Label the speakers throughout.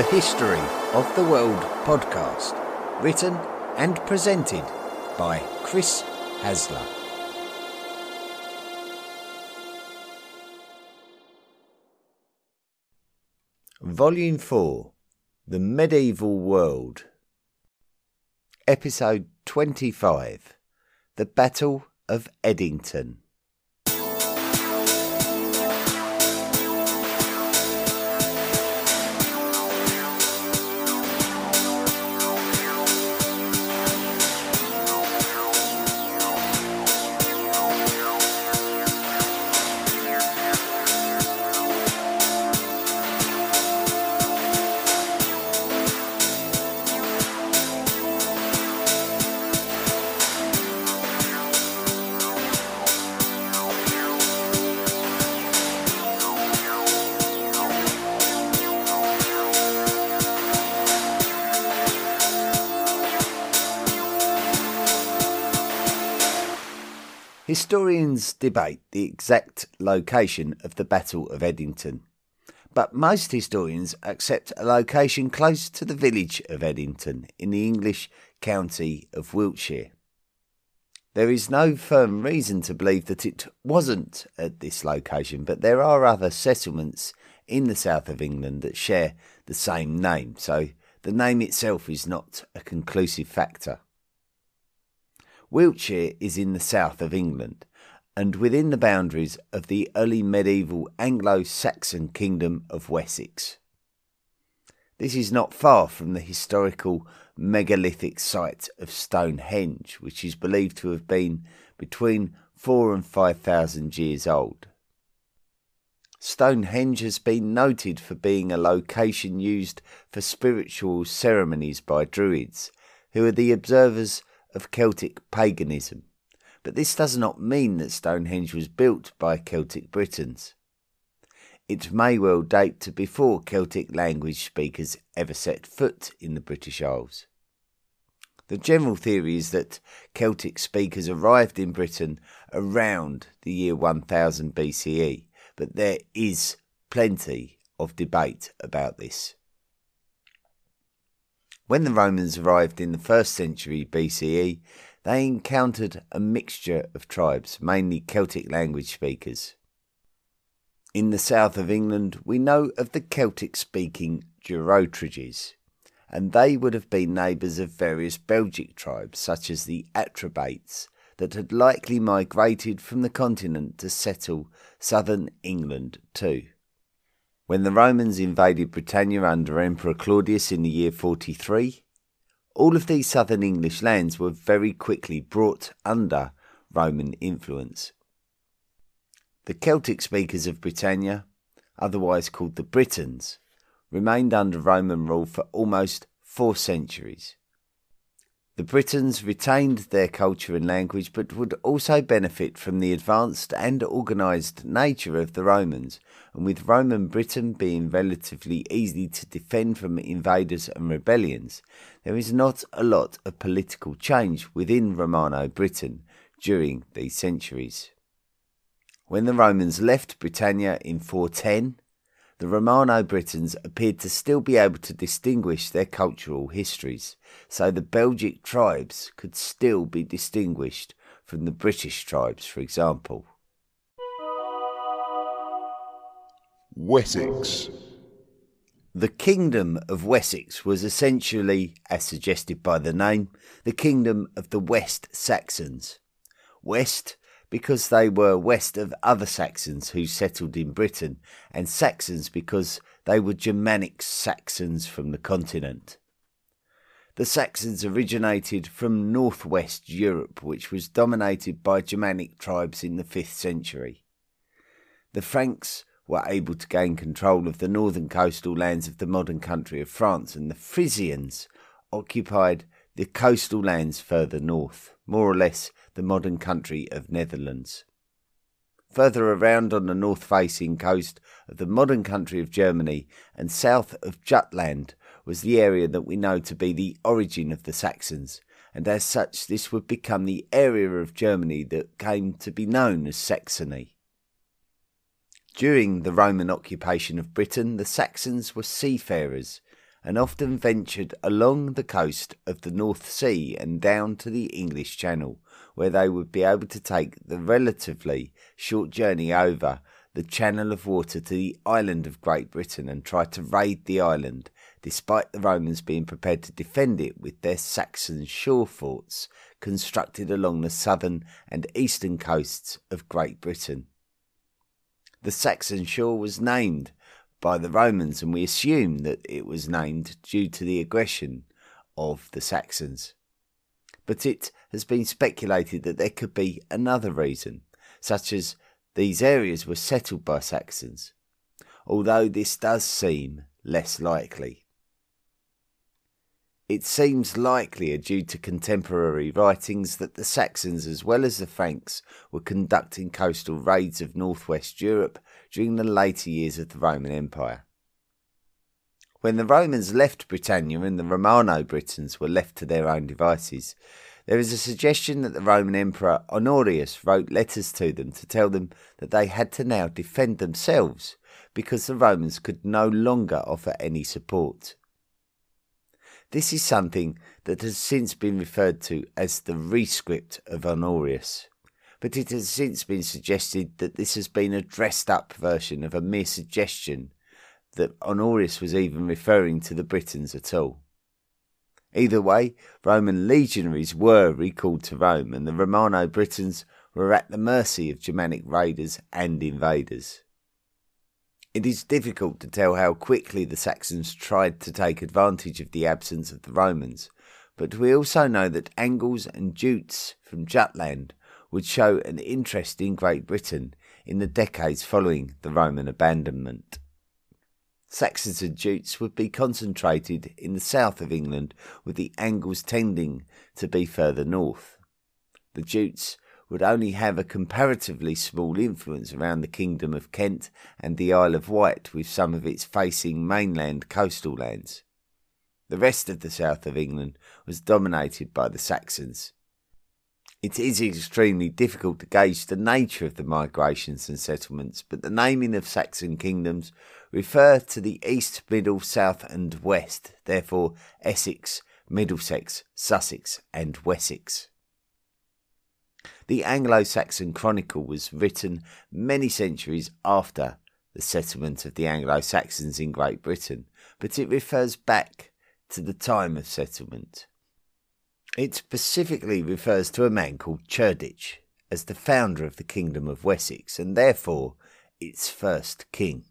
Speaker 1: the History of the World podcast, written and presented by Chris Hasler. Volume 4 The Medieval World, Episode 25 The Battle of Edington. Debate the exact location of the Battle of Edington, but most historians accept a location close to the village of Edington in the English county of Wiltshire. There is no firm reason to believe that it wasn't at this location, but there are other settlements in the south of England that share the same name, so the name itself is not a conclusive factor. Wiltshire is in the south of England and within the boundaries of the early medieval Anglo Saxon kingdom of Wessex. This is not far from the historical megalithic site of Stonehenge, which is believed to have been between four and five thousand years old. Stonehenge has been noted for being a location used for spiritual ceremonies by Druids, who are the observers of Celtic paganism, but this does not mean that Stonehenge was built by Celtic Britons. It may well date to before Celtic language speakers ever set foot in the British Isles. The general theory is that Celtic speakers arrived in Britain around the year 1000 BCE, but there is plenty of debate about this. When the Romans arrived in the first century BCE, they encountered a mixture of tribes, mainly Celtic language speakers. In the south of England, we know of the Celtic speaking Durotriges, and they would have been neighbours of various Belgic tribes, such as the Atrebates, that had likely migrated from the continent to settle southern England too. When the Romans invaded Britannia under Emperor Claudius in the year 43, all of these southern English lands were very quickly brought under Roman influence. The Celtic speakers of Britannia, otherwise called the Britons, remained under Roman rule for almost four centuries. The Britons retained their culture and language, but would also benefit from the advanced and organised nature of the Romans, and with Roman Britain being relatively easy to defend from invaders and rebellions, there is not a lot of political change within Romano Britain during these centuries. When the Romans left Britannia in 410, the Romano Britons appeared to still be able to distinguish their cultural histories, so the Belgic tribes could still be distinguished from the British tribes, for example.
Speaker 2: Wessex.
Speaker 1: The Kingdom of Wessex was essentially, as suggested by the name, the kingdom of the West Saxons. West because they were west of other Saxons who settled in Britain, and Saxons because they were Germanic Saxons from the continent. The Saxons originated from northwest Europe, which was dominated by Germanic tribes in the 5th century. The Franks were able to gain control of the northern coastal lands of the modern country of France, and the Frisians occupied the coastal lands further north, more or less the modern country of Netherlands. Further around on the north facing coast of the modern country of Germany and south of Jutland was the area that we know to be the origin of the Saxons, and as such this would become the area of Germany that came to be known as Saxony. During the Roman occupation of Britain, the Saxons were seafarers, and often ventured along the coast of the North Sea and down to the English Channel, where they would be able to take the relatively short journey over the channel of water to the island of Great Britain and try to raid the island, despite the Romans being prepared to defend it with their Saxon shore forts constructed along the southern and eastern coasts of Great Britain. The Saxon shore was named by the Romans, and we assume that it was named due to the aggression of the Saxons. But it has been speculated that there could be another reason, such as these areas were settled by Saxons, although this does seem less likely. It seems likelier due to contemporary writings that the Saxons, as well as the Franks, were conducting coastal raids of northwest Europe during the later years of the Roman Empire. When the Romans left Britannia and the Romano Britons were left to their own devices, there is a suggestion that the Roman Emperor Honorius wrote letters to them to tell them that they had to now defend themselves because the Romans could no longer offer any support. This is something that has since been referred to as the rescript of Honorius, but it has since been suggested that this has been a dressed up version of a mere suggestion that Honorius was even referring to the Britons at all. Either way, Roman legionaries were recalled to Rome, and the Romano Britons were at the mercy of Germanic raiders and invaders. It is difficult to tell how quickly the Saxons tried to take advantage of the absence of the Romans, but we also know that Angles and Jutes from Jutland would show an interest in Great Britain in the decades following the Roman abandonment. Saxons and Jutes would be concentrated in the south of England, with the Angles tending to be further north. The Jutes would only have a comparatively small influence around the Kingdom of Kent and the Isle of Wight, with some of its facing mainland coastal lands. The rest of the south of England was dominated by the Saxons. It is extremely difficult to gauge the nature of the migrations and settlements, but the naming of Saxon kingdoms refer to the east, middle, south, and west, therefore Essex, Middlesex, Sussex, and Wessex. The Anglo Saxon Chronicle was written many centuries after the settlement of the Anglo Saxons in Great Britain, but it refers back to the time of settlement. It specifically refers to a man called Cerdic as the founder of the Kingdom of Wessex and therefore its first king.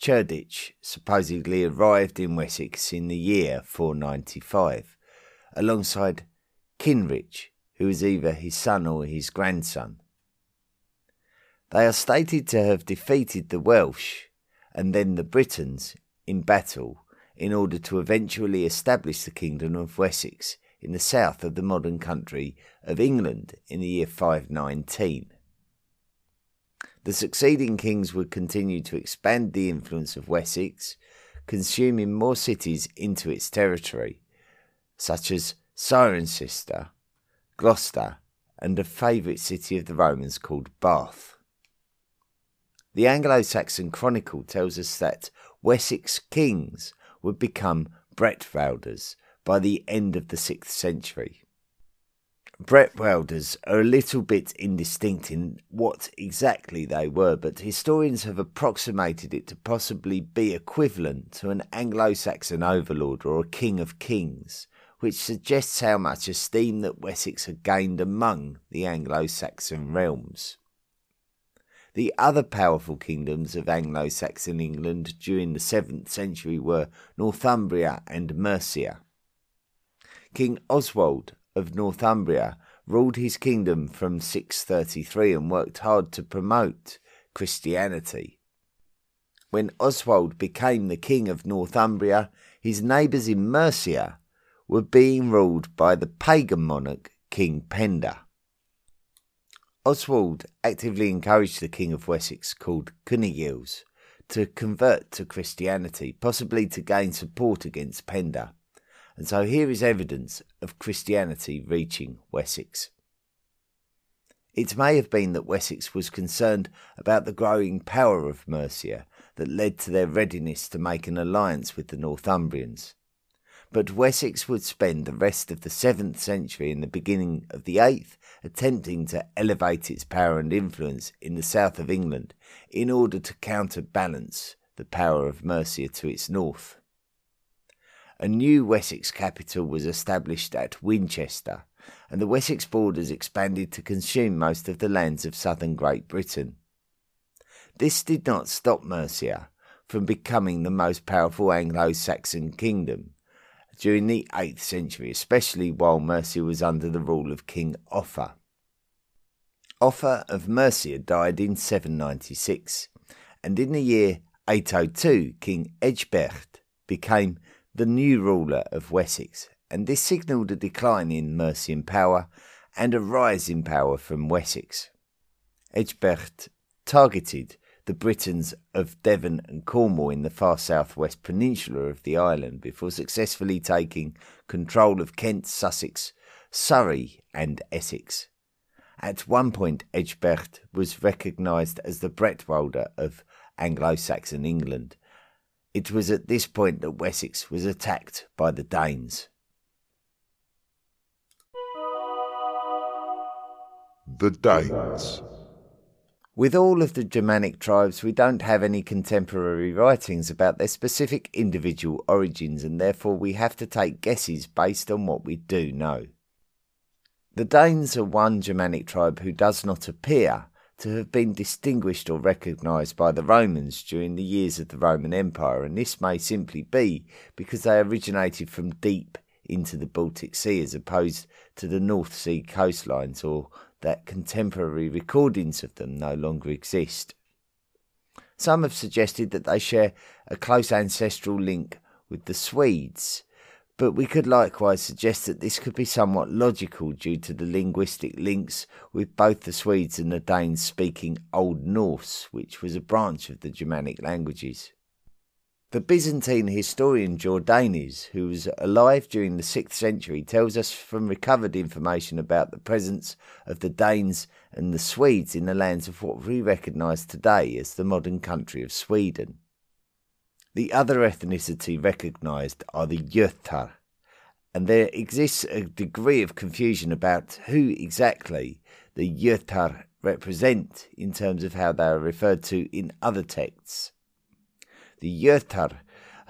Speaker 1: Cerdic supposedly arrived in Wessex in the year 495 alongside Cynric, who was either his son or his grandson. They are stated to have defeated the Welsh and then the Britons in battle in order to eventually establish the Kingdom of Wessex in the south of the modern country of England in the year 519. The succeeding kings would continue to expand the influence of Wessex, consuming more cities into its territory, such as Cirencester, Gloucester, and a favourite city of the Romans called Bath. The Anglo Saxon Chronicle tells us that Wessex kings would become Bretwaldas by the end of the 6th century. Bretwaldas are a little bit indistinct in what exactly they were, but historians have approximated it to possibly be equivalent to an Anglo Saxon overlord or a king of kings, which suggests how much esteem that Wessex had gained among the Anglo Saxon realms. The other powerful kingdoms of Anglo Saxon England during the 7th century were Northumbria and Mercia. King Oswald of Northumbria ruled his kingdom from 633 and worked hard to promote Christianity. When Oswald became the king of Northumbria, his neighbours in Mercia were being ruled by the pagan monarch King Penda. Oswald actively encouraged the King of Wessex, called Cynegils, to convert to Christianity, possibly to gain support against Penda. And so here is evidence of Christianity reaching Wessex. It may have been that Wessex was concerned about the growing power of Mercia that led to their readiness to make an alliance with the Northumbrians. But Wessex would spend the rest of the 7th century and the beginning of the 8th attempting to elevate its power and influence in the south of England in order to counterbalance the power of Mercia to its north. A new Wessex capital was established at Winchester, and the Wessex borders expanded to consume most of the lands of southern Great Britain. This did not stop Mercia from becoming the most powerful Anglo Saxon kingdom during the 8th century, especially while Mercia was under the rule of King Offa. Offa of Mercia died in 796, and in the year 802, King Ecgbert became the new ruler of Wessex, and this signalled a decline in Mercian power and a rise in power from Wessex. Ecgbert targeted the Britons of Devon and Cornwall in the far southwest peninsula of the island before successfully taking control of Kent, Sussex, Surrey, and Essex. At one point, Ecgbert was recognised as the Bretwalda of Anglo Saxon England. It was at this point that Wessex was attacked by the Danes.
Speaker 2: The Danes.
Speaker 1: With all of the Germanic tribes, we don't have any contemporary writings about their specific individual origins, and therefore we have to take guesses based on what we do know. The Danes are one Germanic tribe who does not appear to have been distinguished or recognised by the Romans during the years of the Roman Empire, and this may simply be because they originated from deep into the Baltic Sea as opposed to the North Sea coastlines or that contemporary recordings of them no longer exist. Some have suggested that they share a close ancestral link with the Swedes, but we could likewise suggest that this could be somewhat logical due to the linguistic links with both the Swedes and the Danes speaking Old Norse, which was a branch of the Germanic languages. The Byzantine historian Jordanes, who was alive during the 6th century, tells us from recovered information about the presence of the Danes and the Swedes in the lands of what we recognise today as the modern country of Sweden. The other ethnicity recognised are the Jötar, and there exists a degree of confusion about who exactly the Jötar represent in terms of how they are referred to in other texts the Jötar,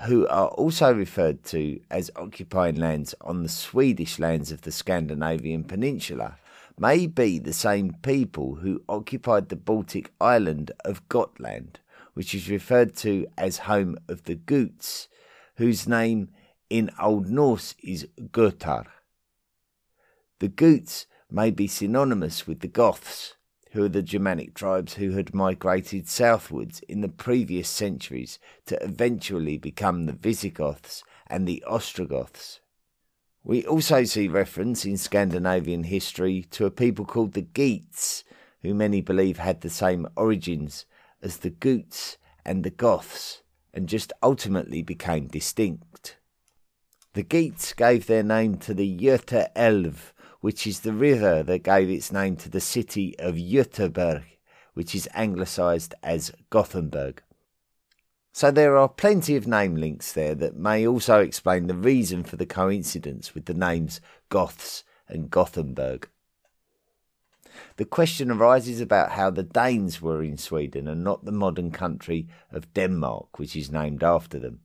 Speaker 1: who are also referred to as occupying lands on the Swedish lands of the Scandinavian peninsula, may be the same people who occupied the Baltic island of Gotland, which is referred to as home of the Goths, whose name in Old Norse is Götar. The Goths may be synonymous with the Goths, who are the Germanic tribes who had migrated southwards in the previous centuries to eventually become the Visigoths and the Ostrogoths. We also see reference in Scandinavian history to a people called the Geats, who many believe had the same origins as the Goots and the Goths, and just ultimately became distinct. The Geats gave their name to the Göta Elv, which is the river that gave its name to the city of Göteborg, which is anglicised as Gothenburg. So there are plenty of name links there that may also explain the reason for the coincidence with the names Goths and Gothenburg. The question arises about how the Danes were in Sweden and not the modern country of Denmark, which is named after them.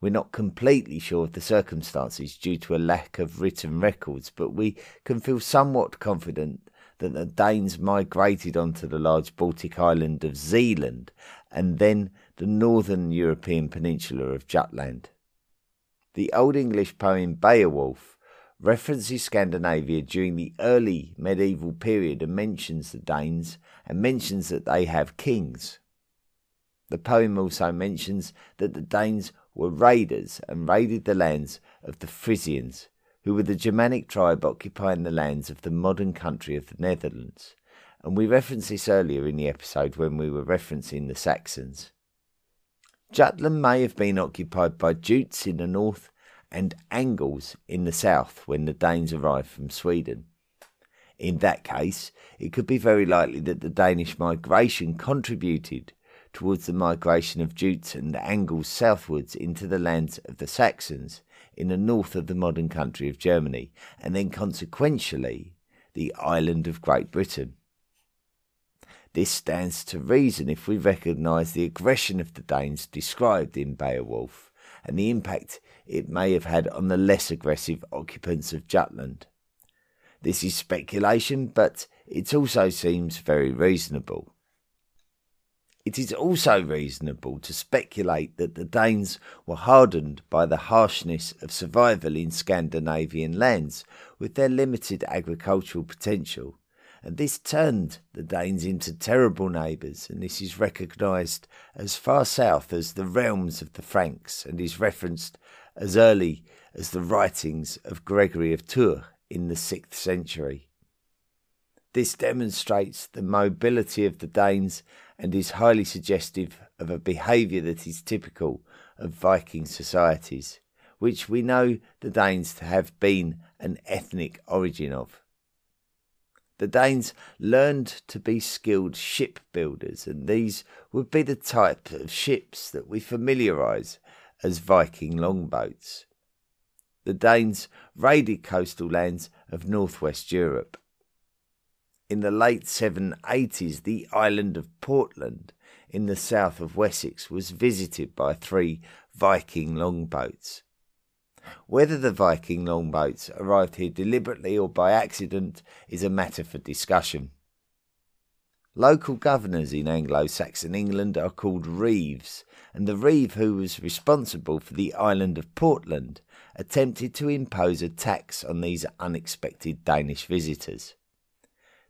Speaker 1: We're not completely sure of the circumstances due to a lack of written records, but we can feel somewhat confident that the Danes migrated onto the large Baltic island of Zealand and then the northern European peninsula of Jutland. The Old English poem Beowulf references Scandinavia during the early medieval period and mentions the Danes and mentions that they have kings. The poem also mentions that the Danes were raiders and raided the lands of the Frisians, who were the Germanic tribe occupying the lands of the modern country of the Netherlands. And we referenced this earlier in the episode when we were referencing the Saxons. Jutland may have been occupied by Jutes in the north and Angles in the south when the Danes arrived from Sweden. In that case, it could be very likely that the Danish migration contributed towards the migration of Jutes and Angles southwards into the lands of the Saxons in the north of the modern country of Germany, and then consequentially the island of Great Britain. This stands to reason if we recognise the aggression of the Danes described in Beowulf and the impact it may have had on the less aggressive occupants of Jutland. This is speculation, but it also seems very reasonable. It is also reasonable to speculate that the Danes were hardened by the harshness of survival in Scandinavian lands with their limited agricultural potential, and this turned the Danes into terrible neighbours, and this is recognised as far south as the realms of the Franks and is referenced as early as the writings of Gregory of Tours in the 6th century. This demonstrates the mobility of the Danes and is highly suggestive of a behaviour that is typical of Viking societies, which we know the Danes to have been an ethnic origin of. The Danes learned to be skilled shipbuilders, and these would be the type of ships that we familiarise as Viking longboats. The Danes raided coastal lands of northwest Europe in the late 780s, the island of Portland in the south of Wessex was visited by three Viking longboats. Whether the Viking longboats arrived here deliberately or by accident is a matter for discussion. Local governors in Anglo Saxon England are called reeves, and the reeve who was responsible for the island of Portland attempted to impose a tax on these unexpected Danish visitors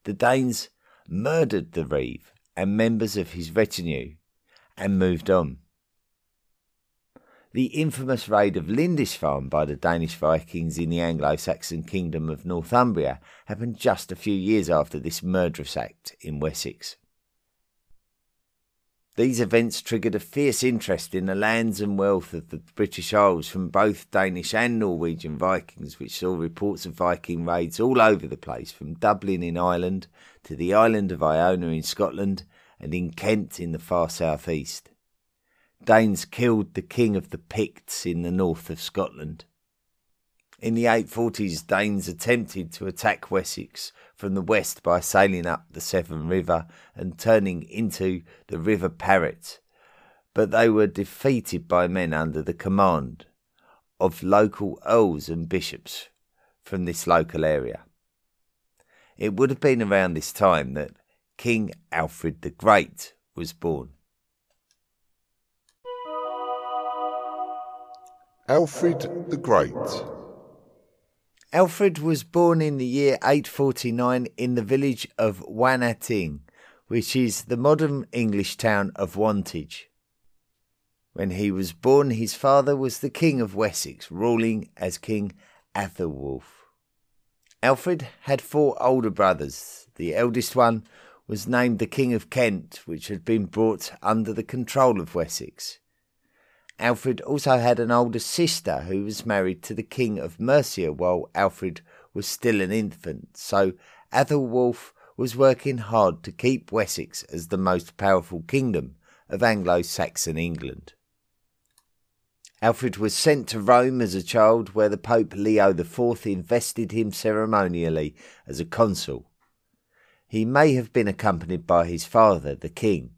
Speaker 1: the Danes murdered the Reeve and members of his retinue and moved on. The infamous raid of Lindisfarne by the Danish Vikings in the Anglo Saxon kingdom of Northumbria happened just a few years after this murderous act in Wessex. These events triggered a fierce interest in the lands and wealth of the British Isles from both Danish and Norwegian Vikings, which saw reports of Viking raids all over the place, from Dublin in Ireland to the island of Iona in Scotland and in Kent in the far southeast. Danes killed the king of the Picts in the north of Scotland. In the 840s, Danes attempted to attack Wessex from the west by sailing up the Severn River and turning into the River Parrett, but they were defeated by men under the command of local earls and bishops from this local area. It would have been around this time that King Alfred the Great was born.
Speaker 2: Alfred the Great
Speaker 1: Alfred was born in the year 849 in the village of Wanating, which is the modern English town of Wantage. When he was born, his father was the King of Wessex, ruling as King Athelwulf. Alfred had four older brothers. The eldest one was named the King of Kent, which had been brought under the control of Wessex. Alfred also had an older sister who was married to the King of Mercia while Alfred was still an infant, so Athelwulf was working hard to keep Wessex as the most powerful kingdom of Anglo Saxon England. Alfred was sent to Rome as a child, where the Pope Leo IV invested him ceremonially as a consul. He may have been accompanied by his father, the king,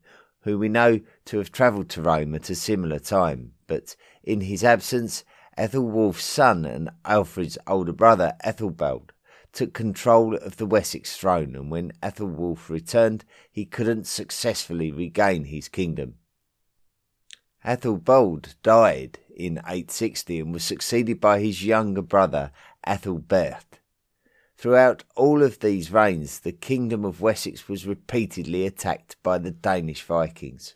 Speaker 1: who we know to have travelled to Rome at a similar time, but in his absence, Ethelwulf's son and Alfred's older brother, Ethelbald, took control of the Wessex throne, and when Ethelwulf returned, he couldn't successfully regain his kingdom. Ethelbald died in 860 and was succeeded by his younger brother, Ethelbert. Throughout all of these reigns, the kingdom of Wessex was repeatedly attacked by the Danish Vikings.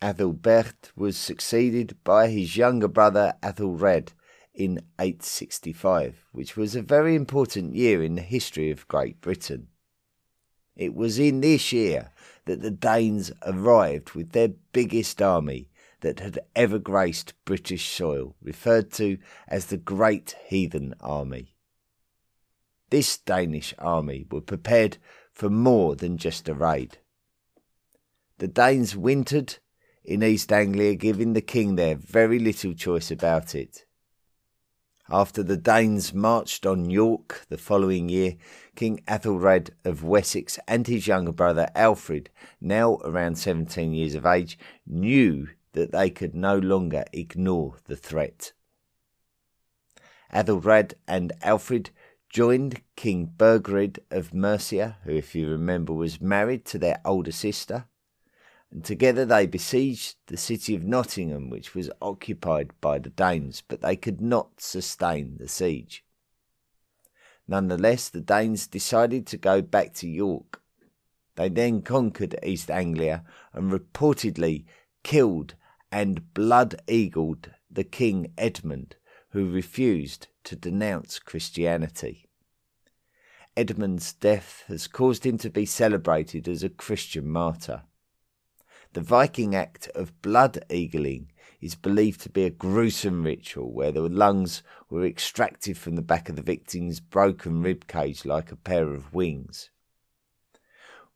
Speaker 1: Ethelbert was succeeded by his younger brother Ethelred in 865, which was a very important year in the history of Great Britain. It was in this year that the Danes arrived with their biggest army that had ever graced British soil, referred to as the Great Heathen Army. This Danish army were prepared for more than just a raid. The Danes wintered in East Anglia, giving the king there very little choice about it. After the Danes marched on York the following year, King Athelred of Wessex and his younger brother Alfred, now around 17 years of age, knew that they could no longer ignore the threat. Athelred and Alfred joined King Burgred of Mercia, who, if you remember, was married to their older sister, and together they besieged the city of Nottingham, which was occupied by the Danes, but they could not sustain the siege. Nonetheless, the Danes decided to go back to York. They then conquered East Anglia and reportedly killed and blood eagled the King Edmund, who refused to denounce Christianity. Edmund's death has caused him to be celebrated as a Christian martyr. The Viking act of blood eagling is believed to be a gruesome ritual where the lungs were extracted from the back of the victim's broken rib cage like a pair of wings.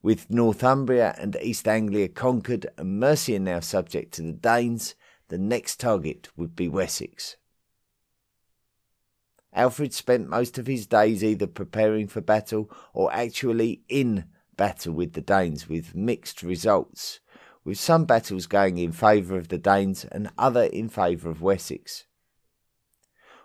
Speaker 1: With Northumbria and East Anglia conquered and Mercia now subject to the Danes, the next target would be Wessex. Alfred spent most of his days either preparing for battle or actually in battle with the Danes, with mixed results, with some battles going in favour of the Danes and other in favour of Wessex.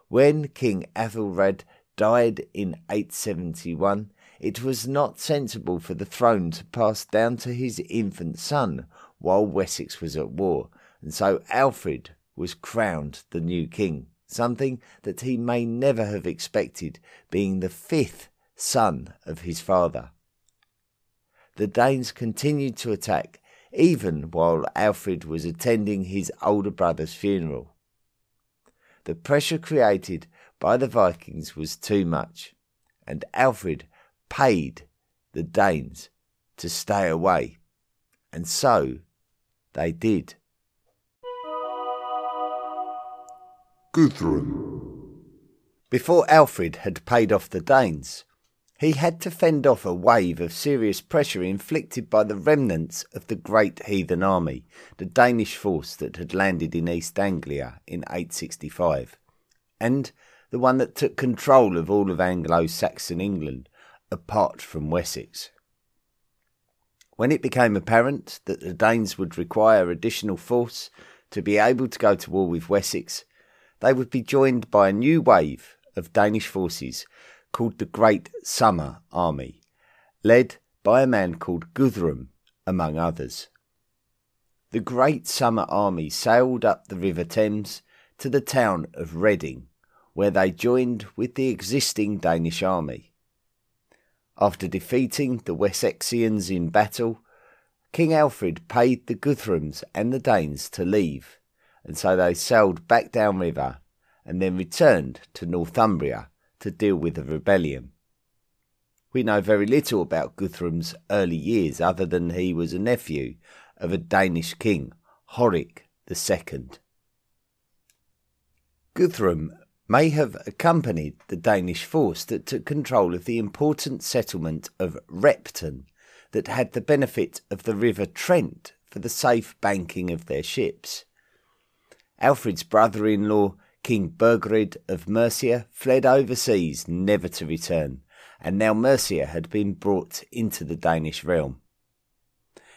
Speaker 1: When King Athelred died in 871, it was not sensible for the throne to pass down to his infant son while Wessex was at war, and so Alfred was crowned the new king something that he may never have expected, being the fifth son of his father. The Danes continued to attack, even while Alfred was attending his older brother's funeral. The pressure created by the Vikings was too much, and Alfred paid the Danes to stay away, and so they did.
Speaker 2: Guthrum.
Speaker 1: Before Alfred had paid off the Danes, he had to fend off a wave of serious pressure inflicted by the remnants of the great heathen army, the Danish force that had landed in East Anglia in 865, and the one that took control of all of Anglo Saxon England, apart from Wessex. When it became apparent that the Danes would require additional force to be able to go to war with Wessex, they would be joined by a new wave of Danish forces called the Great Summer Army, led by a man called Guthrum, among others. The Great Summer Army sailed up the River Thames to the town of Reading, where they joined with the existing Danish army. After defeating the Wessexians in battle, King Alfred paid the Guthrums and the Danes to leave and so they sailed back downriver and then returned to Northumbria to deal with the rebellion. We know very little about Guthrum's early years other than he was a nephew of a Danish king, Horik II. Guthrum may have accompanied the Danish force that took control of the important settlement of Repton that had the benefit of the River Trent for the safe banking of their ships. Alfred's brother in law, King Burgred of Mercia, fled overseas, never to return, and now Mercia had been brought into the Danish realm.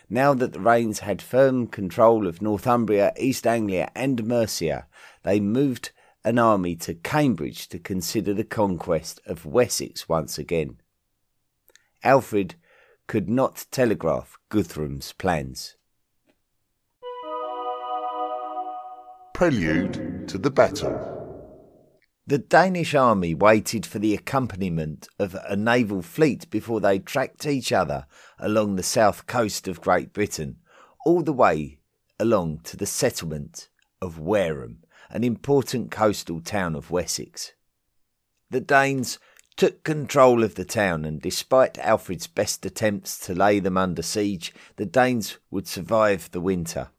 Speaker 1: Now that the Danes had firm control of Northumbria, East Anglia, and Mercia, they moved an army to Cambridge to consider the conquest of Wessex once again. Alfred could not telegraph Guthrum's plans.
Speaker 2: Prelude to the battle.
Speaker 1: The Danish army waited for the accompaniment of a naval fleet before they tracked each other along the south coast of Great Britain, all the way along to the settlement of Wareham, an important coastal town of Wessex. The Danes took control of the town, and despite Alfred's best attempts to lay them under siege, the Danes would survive the winter.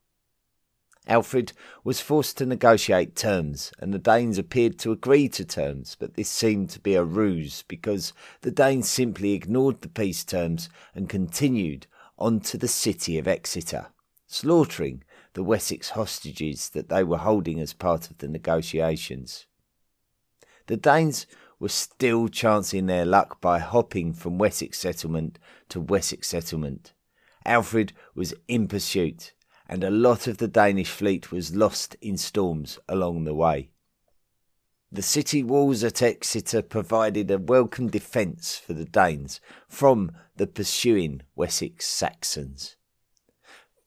Speaker 1: Alfred was forced to negotiate terms, and the Danes appeared to agree to terms, but this seemed to be a ruse because the Danes simply ignored the peace terms and continued on to the city of Exeter, slaughtering the Wessex hostages that they were holding as part of the negotiations. The Danes were still chancing their luck by hopping from Wessex settlement to Wessex settlement. Alfred was in pursuit, and a lot of the Danish fleet was lost in storms along the way. The city walls at Exeter provided a welcome defence for the Danes from the pursuing Wessex Saxons.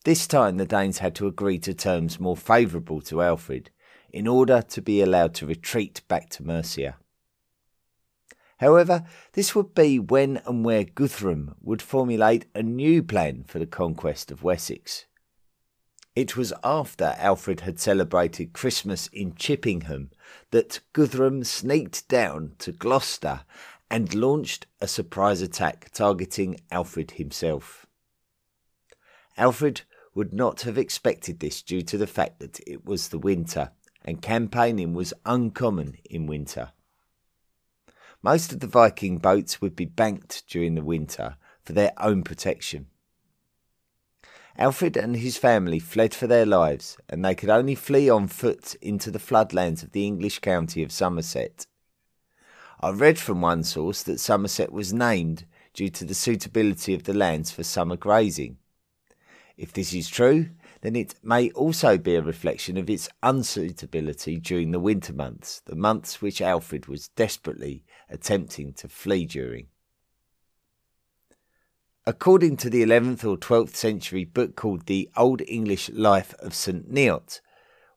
Speaker 1: This time the Danes had to agree to terms more favourable to Alfred in order to be allowed to retreat back to Mercia. However, this would be when and where Guthrum would formulate a new plan for the conquest of Wessex. It was after Alfred had celebrated Christmas in Chippenham that Guthrum sneaked down to Gloucester and launched a surprise attack targeting Alfred himself. Alfred would not have expected this due to the fact that it was the winter and campaigning was uncommon in winter. Most of the Viking boats would be banked during the winter for their own protection. Alfred and his family fled for their lives, and they could only flee on foot into the floodlands of the English county of Somerset. I read from one source that Somerset was named due to the suitability of the lands for summer grazing. If this is true, then it may also be a reflection of its unsuitability during the winter months, the months which Alfred was desperately attempting to flee during. According to the 11th or 12th century book called The Old English Life of St. Neot,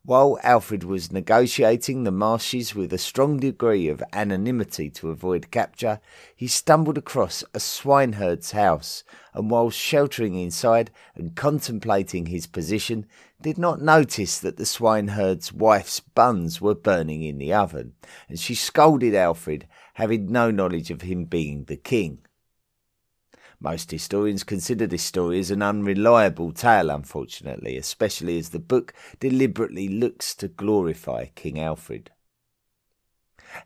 Speaker 1: while Alfred was negotiating the marshes with a strong degree of anonymity to avoid capture, he stumbled across a swineherd's house, and while sheltering inside and contemplating his position, did not notice that the swineherd's wife's buns were burning in the oven, and she scolded Alfred, having no knowledge of him being the king. Most historians consider this story as an unreliable tale, unfortunately, especially as the book deliberately looks to glorify King Alfred.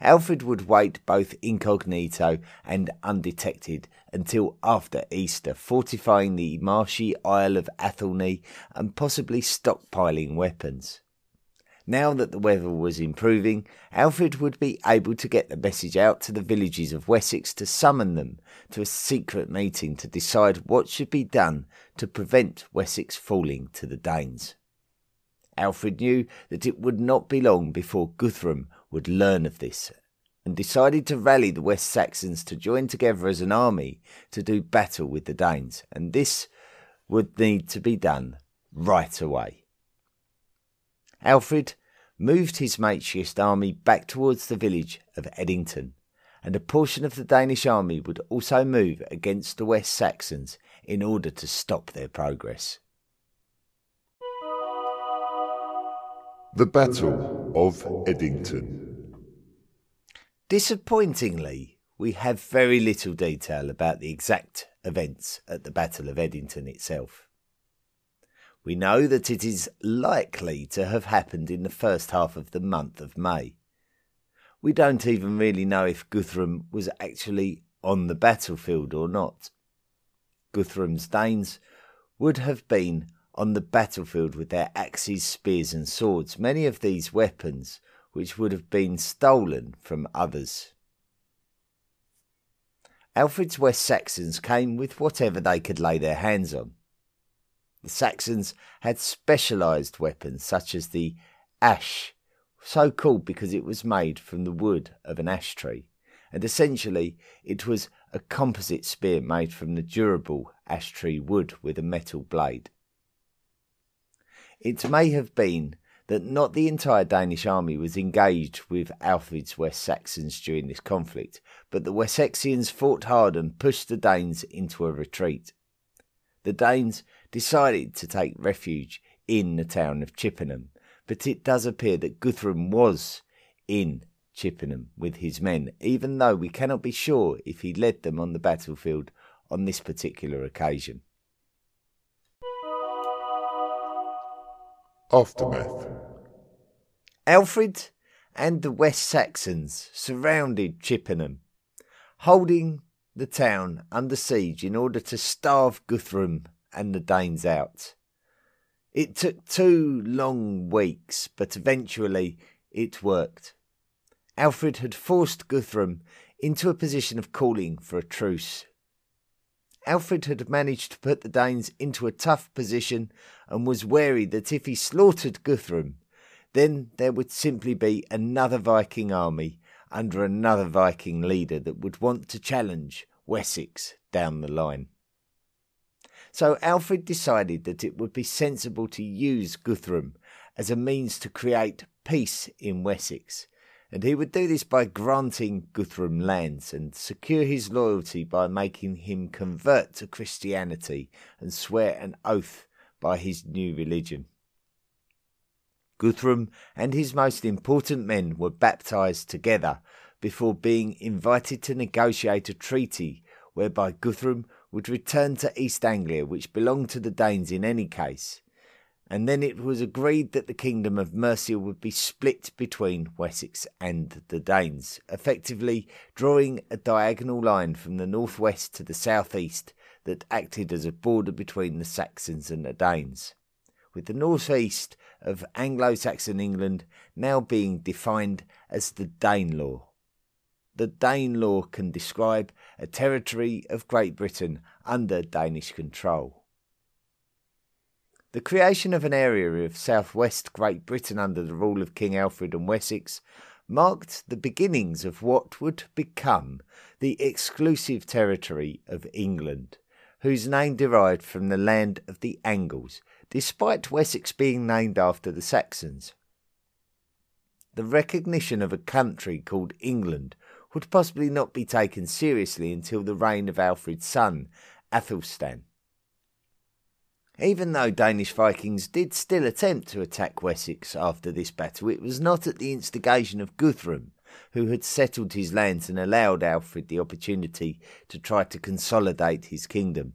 Speaker 1: Alfred would wait both incognito and undetected until after Easter, fortifying the marshy Isle of Athelney and possibly stockpiling weapons. Now that the weather was improving, Alfred would be able to get the message out to the villages of Wessex to summon them to a secret meeting to decide what should be done to prevent Wessex falling to the Danes. Alfred knew that it would not be long before Guthrum would learn of this and decided to rally the West Saxons to join together as an army to do battle with the Danes, and this would need to be done right away. Alfred moved his makeshift army back towards the village of Edington, and a portion of the Danish army would also move against the West Saxons in order to stop their progress.
Speaker 2: The Battle of Edington.
Speaker 1: Disappointingly, we have very little detail about the exact events at the Battle of Edington itself. We know that it is likely to have happened in the first half of the month of May. We don't even really know if Guthrum was actually on the battlefield or not. Guthrum's Danes would have been on the battlefield with their axes, spears, and swords, many of these weapons which would have been stolen from others. Alfred's West Saxons came with whatever they could lay their hands on. The Saxons had specialized weapons such as the ash, so called because it was made from the wood of an ash tree, and essentially it was a composite spear made from the durable ash tree wood with a metal blade. It may have been that not the entire Danish army was engaged with Alfred's West Saxons during this conflict, but the Wessexians fought hard and pushed the Danes into a retreat. The Danes decided to take refuge in the town of Chippenham, but it does appear that Guthrum was in Chippenham with his men, even though we cannot be sure if he led them on the battlefield on this particular occasion.
Speaker 2: Aftermath.
Speaker 1: Alfred and the West Saxons surrounded Chippenham, holding the town under siege in order to starve Guthrum and the Danes out. It took two long weeks, but eventually it worked. Alfred had forced Guthrum into a position of calling for a truce. Alfred had managed to put the Danes into a tough position and was wary that if he slaughtered Guthrum, then there would simply be another Viking army under another Viking leader that would want to challenge Wessex down the line. So Alfred decided that it would be sensible to use Guthrum as a means to create peace in Wessex, and he would do this by granting Guthrum lands and secure his loyalty by making him convert to Christianity and swear an oath by his new religion. Guthrum and his most important men were baptized together before being invited to negotiate a treaty whereby Guthrum would return to East Anglia, which belonged to the Danes in any case, and then it was agreed that the kingdom of Mercia would be split between Wessex and the Danes, effectively drawing a diagonal line from the northwest to the southeast that acted as a border between the Saxons and the Danes, with the northeast of Anglo Saxon England now being defined as the Danelaw. The Danelaw can describe a territory of Great Britain under Danish control. The creation of an area of southwest Great Britain under the rule of King Alfred and Wessex marked the beginnings of what would become the exclusive territory of England, whose name derived from the land of the Angles, despite Wessex being named after the Saxons. The recognition of a country called England would possibly not be taken seriously until the reign of Alfred's son, Athelstan. Even though Danish Vikings did still attempt to attack Wessex after this battle, it was not at the instigation of Guthrum, who had settled his lands and allowed Alfred the opportunity to try to consolidate his kingdom.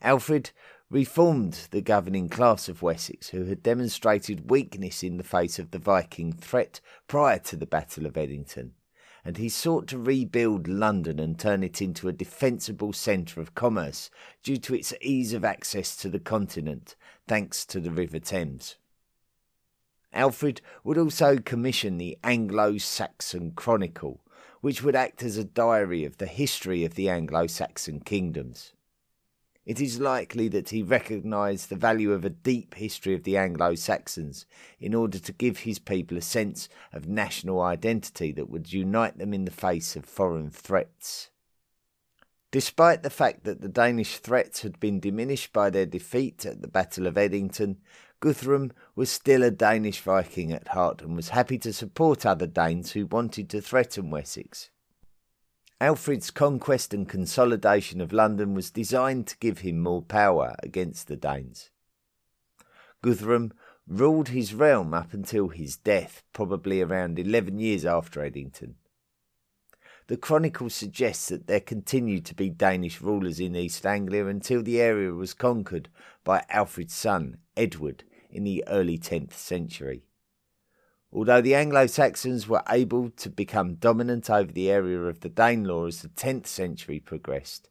Speaker 1: Alfred reformed the governing class of Wessex, who had demonstrated weakness in the face of the Viking threat prior to the Battle of Edington and he sought to rebuild London and turn it into a defensible centre of commerce due to its ease of access to the continent, thanks to the River Thames. Alfred would also commission the Anglo Saxon Chronicle, which would act as a diary of the history of the Anglo Saxon kingdoms it is likely that he recognised the value of a deep history of the Anglo Saxons in order to give his people a sense of national identity that would unite them in the face of foreign threats. Despite the fact that the Danish threats had been diminished by their defeat at the Battle of Edington, Guthrum was still a Danish Viking at heart and was happy to support other Danes who wanted to threaten Wessex. Alfred's conquest and consolidation of London was designed to give him more power against the Danes. Guthrum ruled his realm up until his death, probably around 11 years after Edington. The Chronicle suggests that there continued to be Danish rulers in East Anglia until the area was conquered by Alfred's son, Edward, in the early 10th century. Although the Anglo Saxons were able to become dominant over the area of the Danelaw as the 10th century progressed,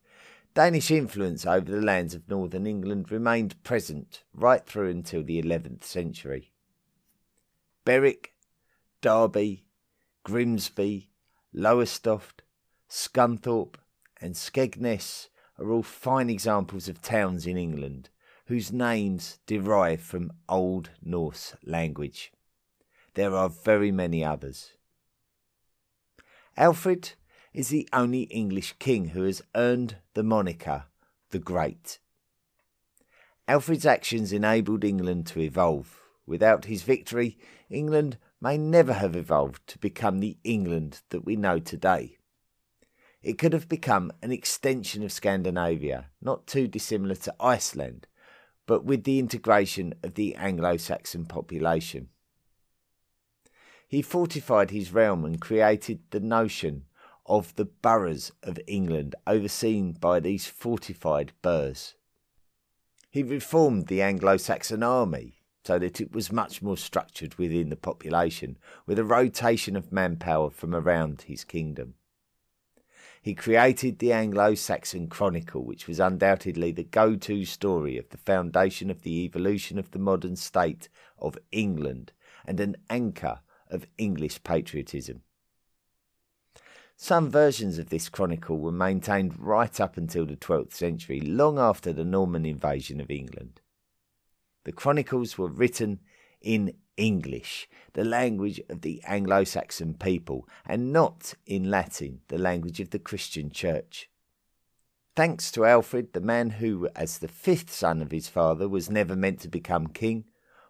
Speaker 1: Danish influence over the lands of northern England remained present right through until the 11th century. Berwick, Derby, Grimsby, Lowestoft, Scunthorpe, and Skegness are all fine examples of towns in England whose names derive from Old Norse language. There are very many others. Alfred is the only English king who has earned the moniker the Great. Alfred's actions enabled England to evolve. Without his victory, England may never have evolved to become the England that we know today. It could have become an extension of Scandinavia, not too dissimilar to Iceland, but with the integration of the Anglo Saxon population he fortified his realm and created the notion of the boroughs of England overseen by these fortified burghs. He reformed the Anglo Saxon army, so that it was much more structured within the population, with a rotation of manpower from around his kingdom. He created the Anglo Saxon Chronicle, which was undoubtedly the go to story of the foundation of the evolution of the modern state of England and an anchor of English patriotism. Some versions of this chronicle were maintained right up until the 12th century, long after the Norman invasion of England. The chronicles were written in English, the language of the Anglo Saxon people, and not in Latin, the language of the Christian Church. Thanks to Alfred, the man who, as the fifth son of his father, was never meant to become king,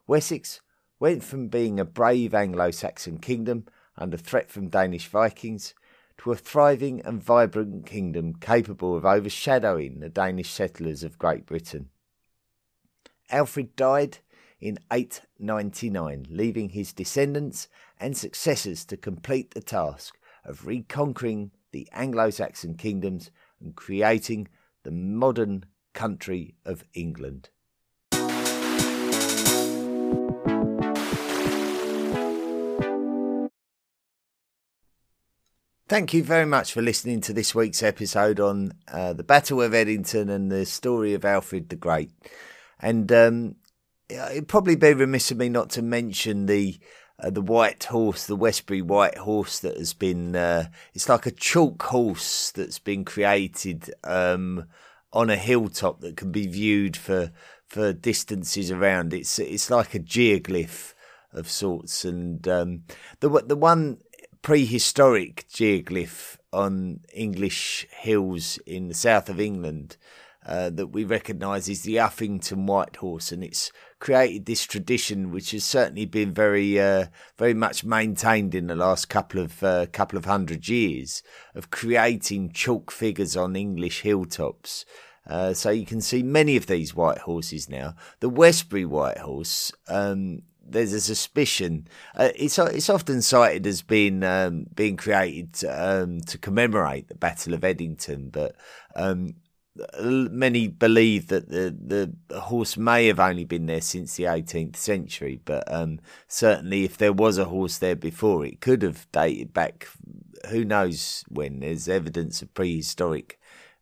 Speaker 1: Wessex went from being a brave Anglo Saxon kingdom under threat from Danish Vikings to a thriving and vibrant kingdom capable of overshadowing the Danish settlers of Great Britain. Alfred died in 899, leaving his descendants and successors to complete the task of reconquering the Anglo Saxon kingdoms and creating the modern country of England. Thank you very much for listening to this week's episode on uh, the Battle of Edington and the story of Alfred the Great. And um, it'd probably be remiss of me not to mention the uh, the white horse, the Westbury white horse that has been. Uh, it's like a chalk horse that's been created um, on a hilltop that can be viewed for for distances around. It's it's like a geoglyph of sorts, and um, the the one prehistoric geoglyph on English hills in the south of England uh, that we recognise is the Uffington White Horse, and it's created this tradition which has certainly been very, uh, very much maintained in the last couple of uh, couple of hundred years of creating chalk figures on English hilltops. Uh, so you can see many of these white horses now. The Westbury White Horse um, there's a suspicion. Uh, it's it's often cited as being um, being created um, to commemorate the Battle of Edington, but um, many believe that the, the horse may have only been there since the 18th century, but um, certainly if there was a horse there before, it could have dated back. Who knows when? There's evidence of prehistoric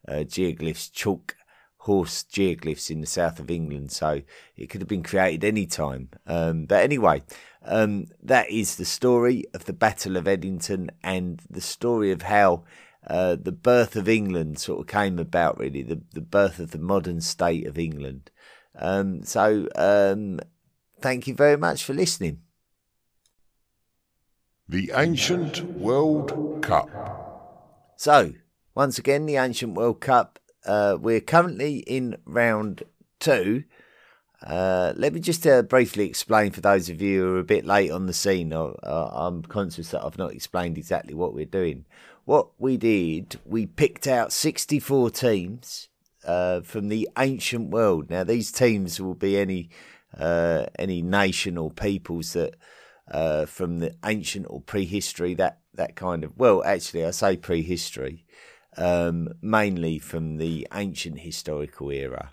Speaker 1: uh, geoglyphs, chalk horse geoglyphs in the south of England, so it could have been created any time. Um, but anyway, um, that is the story of the Battle of Edington and the story of how uh, the birth of England sort of came about, really, the, the birth of the modern state of England. Um, so, um, thank you very much for listening.
Speaker 2: The Ancient World Cup.
Speaker 1: So, once again, the Ancient World Cup uh, we're currently in round two. Uh, let me just uh, briefly explain for those of you who are a bit late on the scene. Uh, I'm conscious that I've not explained exactly what we're doing. What we did, we picked out 64 teams uh, from the ancient world. Now, these teams will be any uh, any nation or peoples that from the ancient or prehistory, that that kind of. Well, actually, I say prehistory um, mainly from the ancient historical era.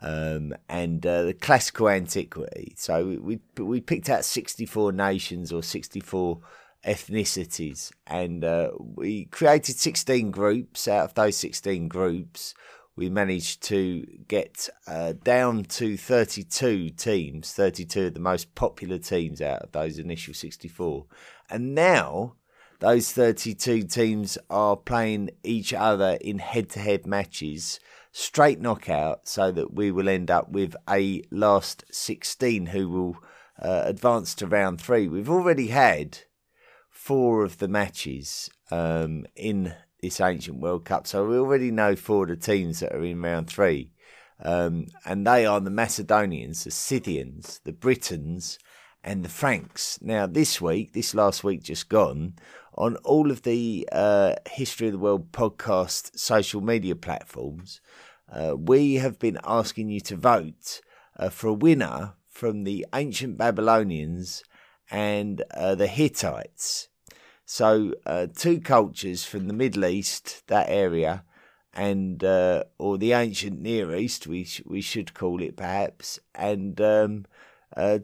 Speaker 1: Um, and uh, the classical antiquity. So we we picked out 64 nations or 64 ethnicities, and uh, we created 16 groups. Out of those 16 groups, we managed to get uh, down to 32 teams, 32 of the most popular teams out of those initial 64. And now those 32 teams are playing each other in head to head matches, straight knockout, so that we will end up with a last 16 who will uh, advance to round three. We've already had four of the matches um, in this Ancient World Cup, so we already know four of the teams that are in round three. Um, and they are the Macedonians, the Scythians, the Britons, and the Franks. Now, this week, this last week just gone, on all of the uh, History of the World podcast social media platforms, uh, we have been asking you to vote uh, for a winner from the ancient Babylonians and uh, the Hittites. So, uh, two cultures from the Middle East, that area, and uh, or the ancient Near East, we sh- we should call it perhaps, and um,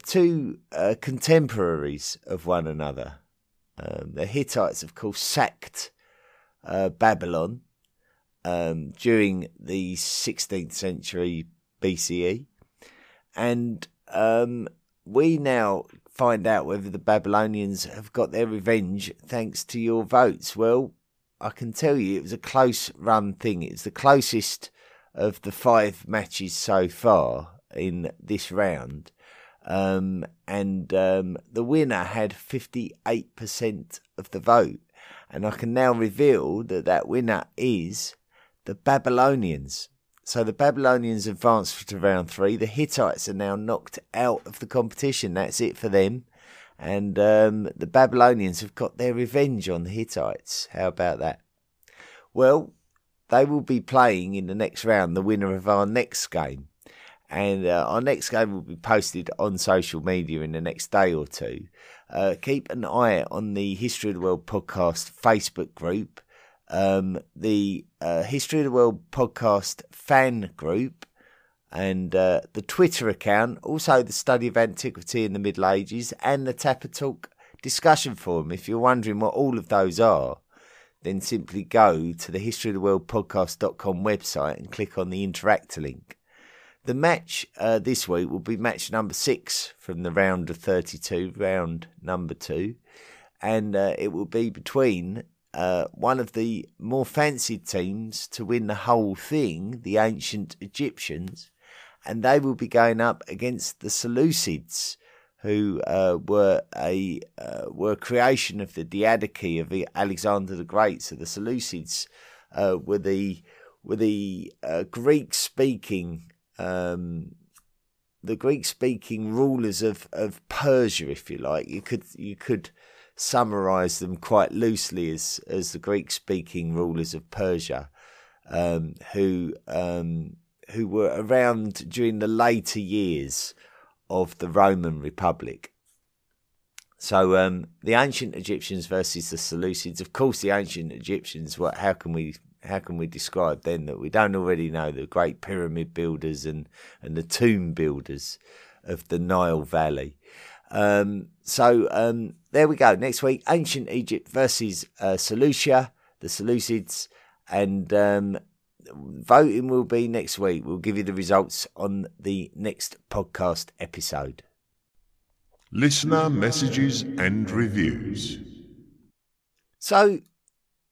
Speaker 1: two contemporaries of one another. Um, the Hittites, of course, sacked uh, Babylon um, during the 16th century BCE. And um, we now find out whether the Babylonians have got their revenge thanks to your votes. Well, I can tell you it was a close run thing. It's the closest of the five matches so far in this round. Um, and um, the winner had 58% of the vote. And I can now reveal that that winner is the Babylonians. So the Babylonians advanced to round three. The Hittites are now knocked out of the competition. That's it for them. And um, the Babylonians have got their revenge on the Hittites. How about that? Well, they will be playing in the next round the winner of our next game. And uh, our next game will be posted on social media in the next day or two. Uh, keep an eye on the History of the World podcast Facebook group um, the uh, History of the World podcast fan group, and uh, the Twitter account, also the Study of Antiquity in the Middle Ages, and the Tapatalk discussion forum. If you're wondering what all of those are, then simply go to the History of the World podcast.com website and click on the interact link. The match uh, this week will be match number six from the round of 32, round number two, and uh, it will be between uh, one of the more fancied teams to win the whole thing, the ancient Egyptians, and they will be going up against the Seleucids, who uh, were a uh, were a creation of the Diadochi of Alexander the Great. So the Seleucids uh, were the were the Greek speaking um, the Greek speaking rulers of, of Persia, if you like. You could you could summarize them quite loosely as as the Greek speaking rulers of Persia, um, who um, who were around during the later years of the Roman Republic. So um, the ancient Egyptians versus the Seleucids. Of course, the ancient Egyptians. What? How can we? How can we describe then that we don't already know? The great pyramid builders and and the tomb builders of the Nile Valley. Um, so um, there we go. Next week, ancient Egypt versus uh, Seleucia, the Seleucids, and um, voting will be next week. We'll give you the results on the next podcast episode.
Speaker 2: Listener messages and reviews.
Speaker 1: So,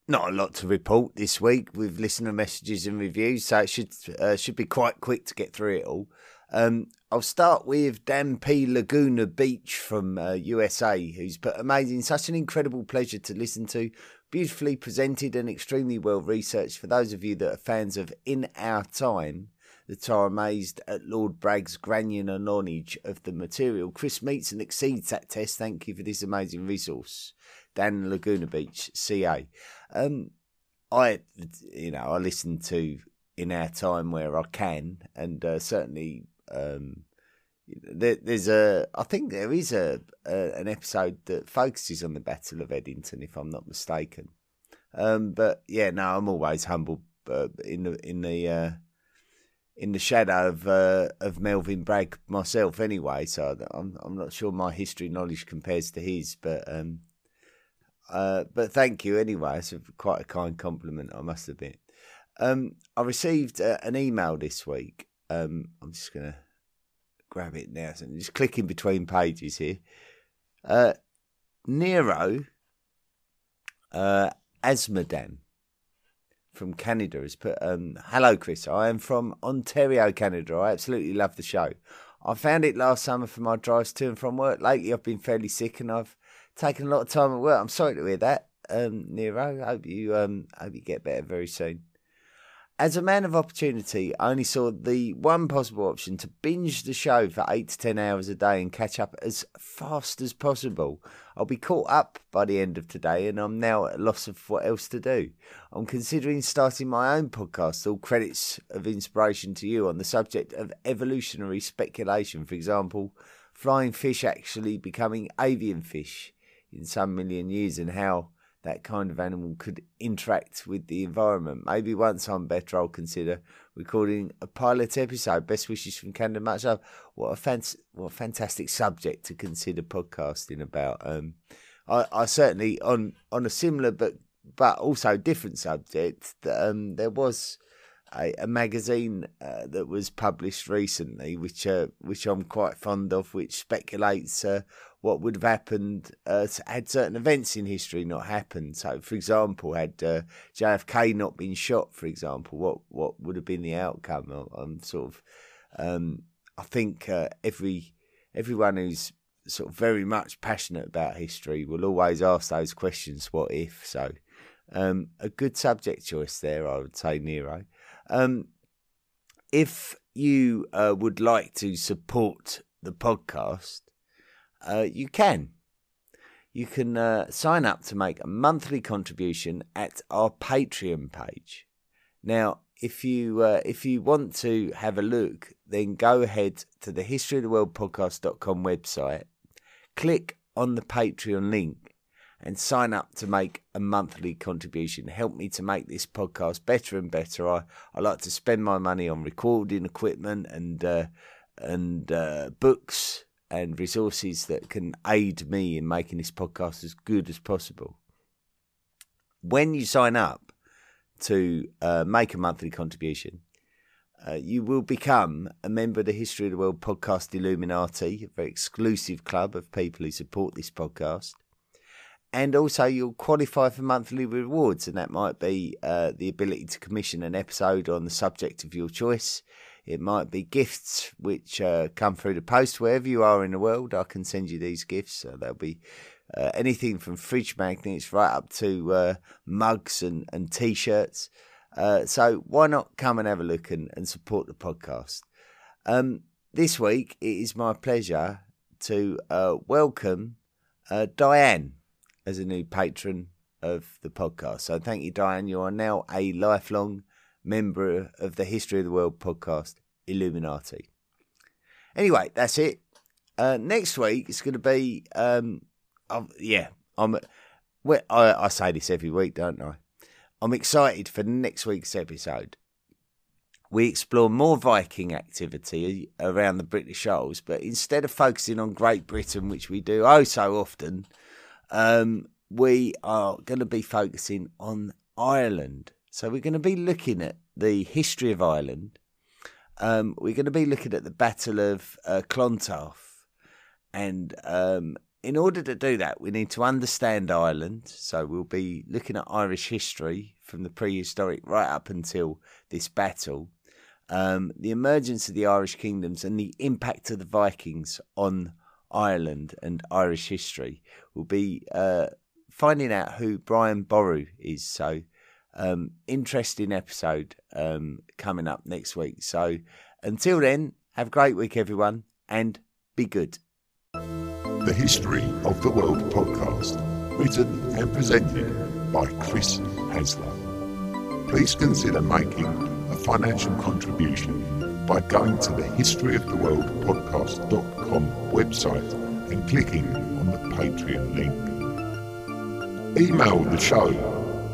Speaker 1: not a lot to report this week with listener messages and reviews, so it should uh, should be quite quick to get through it all. Um, I'll start with Dan P. Laguna Beach from uh, USA, who's put amazing, such an incredible pleasure to listen to. Beautifully presented and extremely well researched. For those of you that are fans of In Our Time, that are amazed at Lord Bragg's granular knowledge of the material, Chris meets and exceeds that test. Thank you for this amazing resource. Dan Laguna Beach, CA. Um, I, you know, I listen to In Our Time where I can, and uh, certainly um, there, there's a, I think there is a, a, an episode that focuses on the Battle of Edington, if I'm not mistaken. Um, but yeah, no, I'm always humble uh, in the in the uh, in the shadow of uh, of Melvyn Bragg myself, anyway. So I'm I'm not sure my history knowledge compares to his, but um, uh, but thank you anyway. It's quite a kind compliment, I must admit. Um, I received uh, an email this week um, I'm just going to grab it now. So I'm just clicking between pages here. Uh, Nero uh, Asmodan from Canada has put, um, Hello, Chris. I am from Ontario, Canada. I absolutely love the show. I found it last summer for my drives to and from work. Lately, I've been fairly sick and I've taken a lot of time at work. I'm sorry to hear that, um, Nero. Hope you um, hope you get better very soon. As a man of opportunity, I only saw the one possible option to binge the show for 8 to 10 hours a day and catch up as fast as possible. I'll be caught up by the end of today and I'm now at a loss of what else to do. I'm considering starting my own podcast, all credits of inspiration to you, on the subject of evolutionary speculation. For example, flying fish actually becoming avian fish in some million years and how that kind of animal could interact with the environment. Maybe once I'm better, I'll consider recording a pilot episode. Best wishes from Canada. Much love. What a fan- what a fantastic subject to consider podcasting about. Um, I, I certainly on on a similar but but also different subject. Um, there was a, a magazine uh, that was published recently, which uh, which I'm quite fond of, which speculates uh, what would have happened uh, had certain events in history not happened. So, for example, had uh, JFK not been shot, for example, what what would have been the outcome? I'm sort of, um, I think uh, every everyone who's sort of very much passionate about history will always ask those questions. What if? So. Um, a good subject choice there, I would say, Nero. Um, if you uh, would like to support the podcast, uh, you can. You can uh, sign up to make a monthly contribution at our Patreon page. Now, if you uh, if you want to have a look, then go ahead to the History of the World Podcast.com website, click on the Patreon link, and sign up to make a monthly contribution. Help me to make this podcast better and better. I, I like to spend my money on recording equipment and uh, and uh, books and resources that can aid me in making this podcast as good as possible. When you sign up to uh, make a monthly contribution, uh, you will become a member of the History of the World podcast Illuminati, a very exclusive club of people who support this podcast and also you'll qualify for monthly rewards, and that might be uh, the ability to commission an episode on the subject of your choice. It might be gifts which uh, come through the post wherever you are in the world. I can send you these gifts. So there'll be uh, anything from fridge magnets right up to uh, mugs and, and t shirts. Uh, so why not come and have a look and, and support the podcast? Um, this week, it is my pleasure to uh, welcome Diane as a new patron of the podcast. So thank you, Diane. You are now a lifelong member of the History of the World podcast, Illuminati. Anyway, that's it. Uh, next week it's going to be, um, yeah, I'm. Well, I, I say this every week, don't I? I'm excited for next week's episode. We explore more Viking activity around the British Isles, but instead of focusing on Great Britain, which we do oh so often, um, we are going to be focusing on Ireland. So we're going to be looking at the history of Ireland. Um, we're going to be looking at the Battle of uh, Clontarf. And um, in order to do that, we need to understand Ireland. So we'll be looking at Irish history from the prehistoric right up until this battle. Um, the emergence of the Irish kingdoms and the impact of the Vikings on Ireland and Irish history. We'll be uh, finding out who Brian Boru is. So, um, interesting episode um, coming up next week. So, until then, have a great week, everyone, and be good.
Speaker 2: The History of the World podcast, written and presented by Chris Hasler. Please consider making a financial contribution by going to the historyoftheworldpodcast.com website and clicking on the Patreon link. Email the show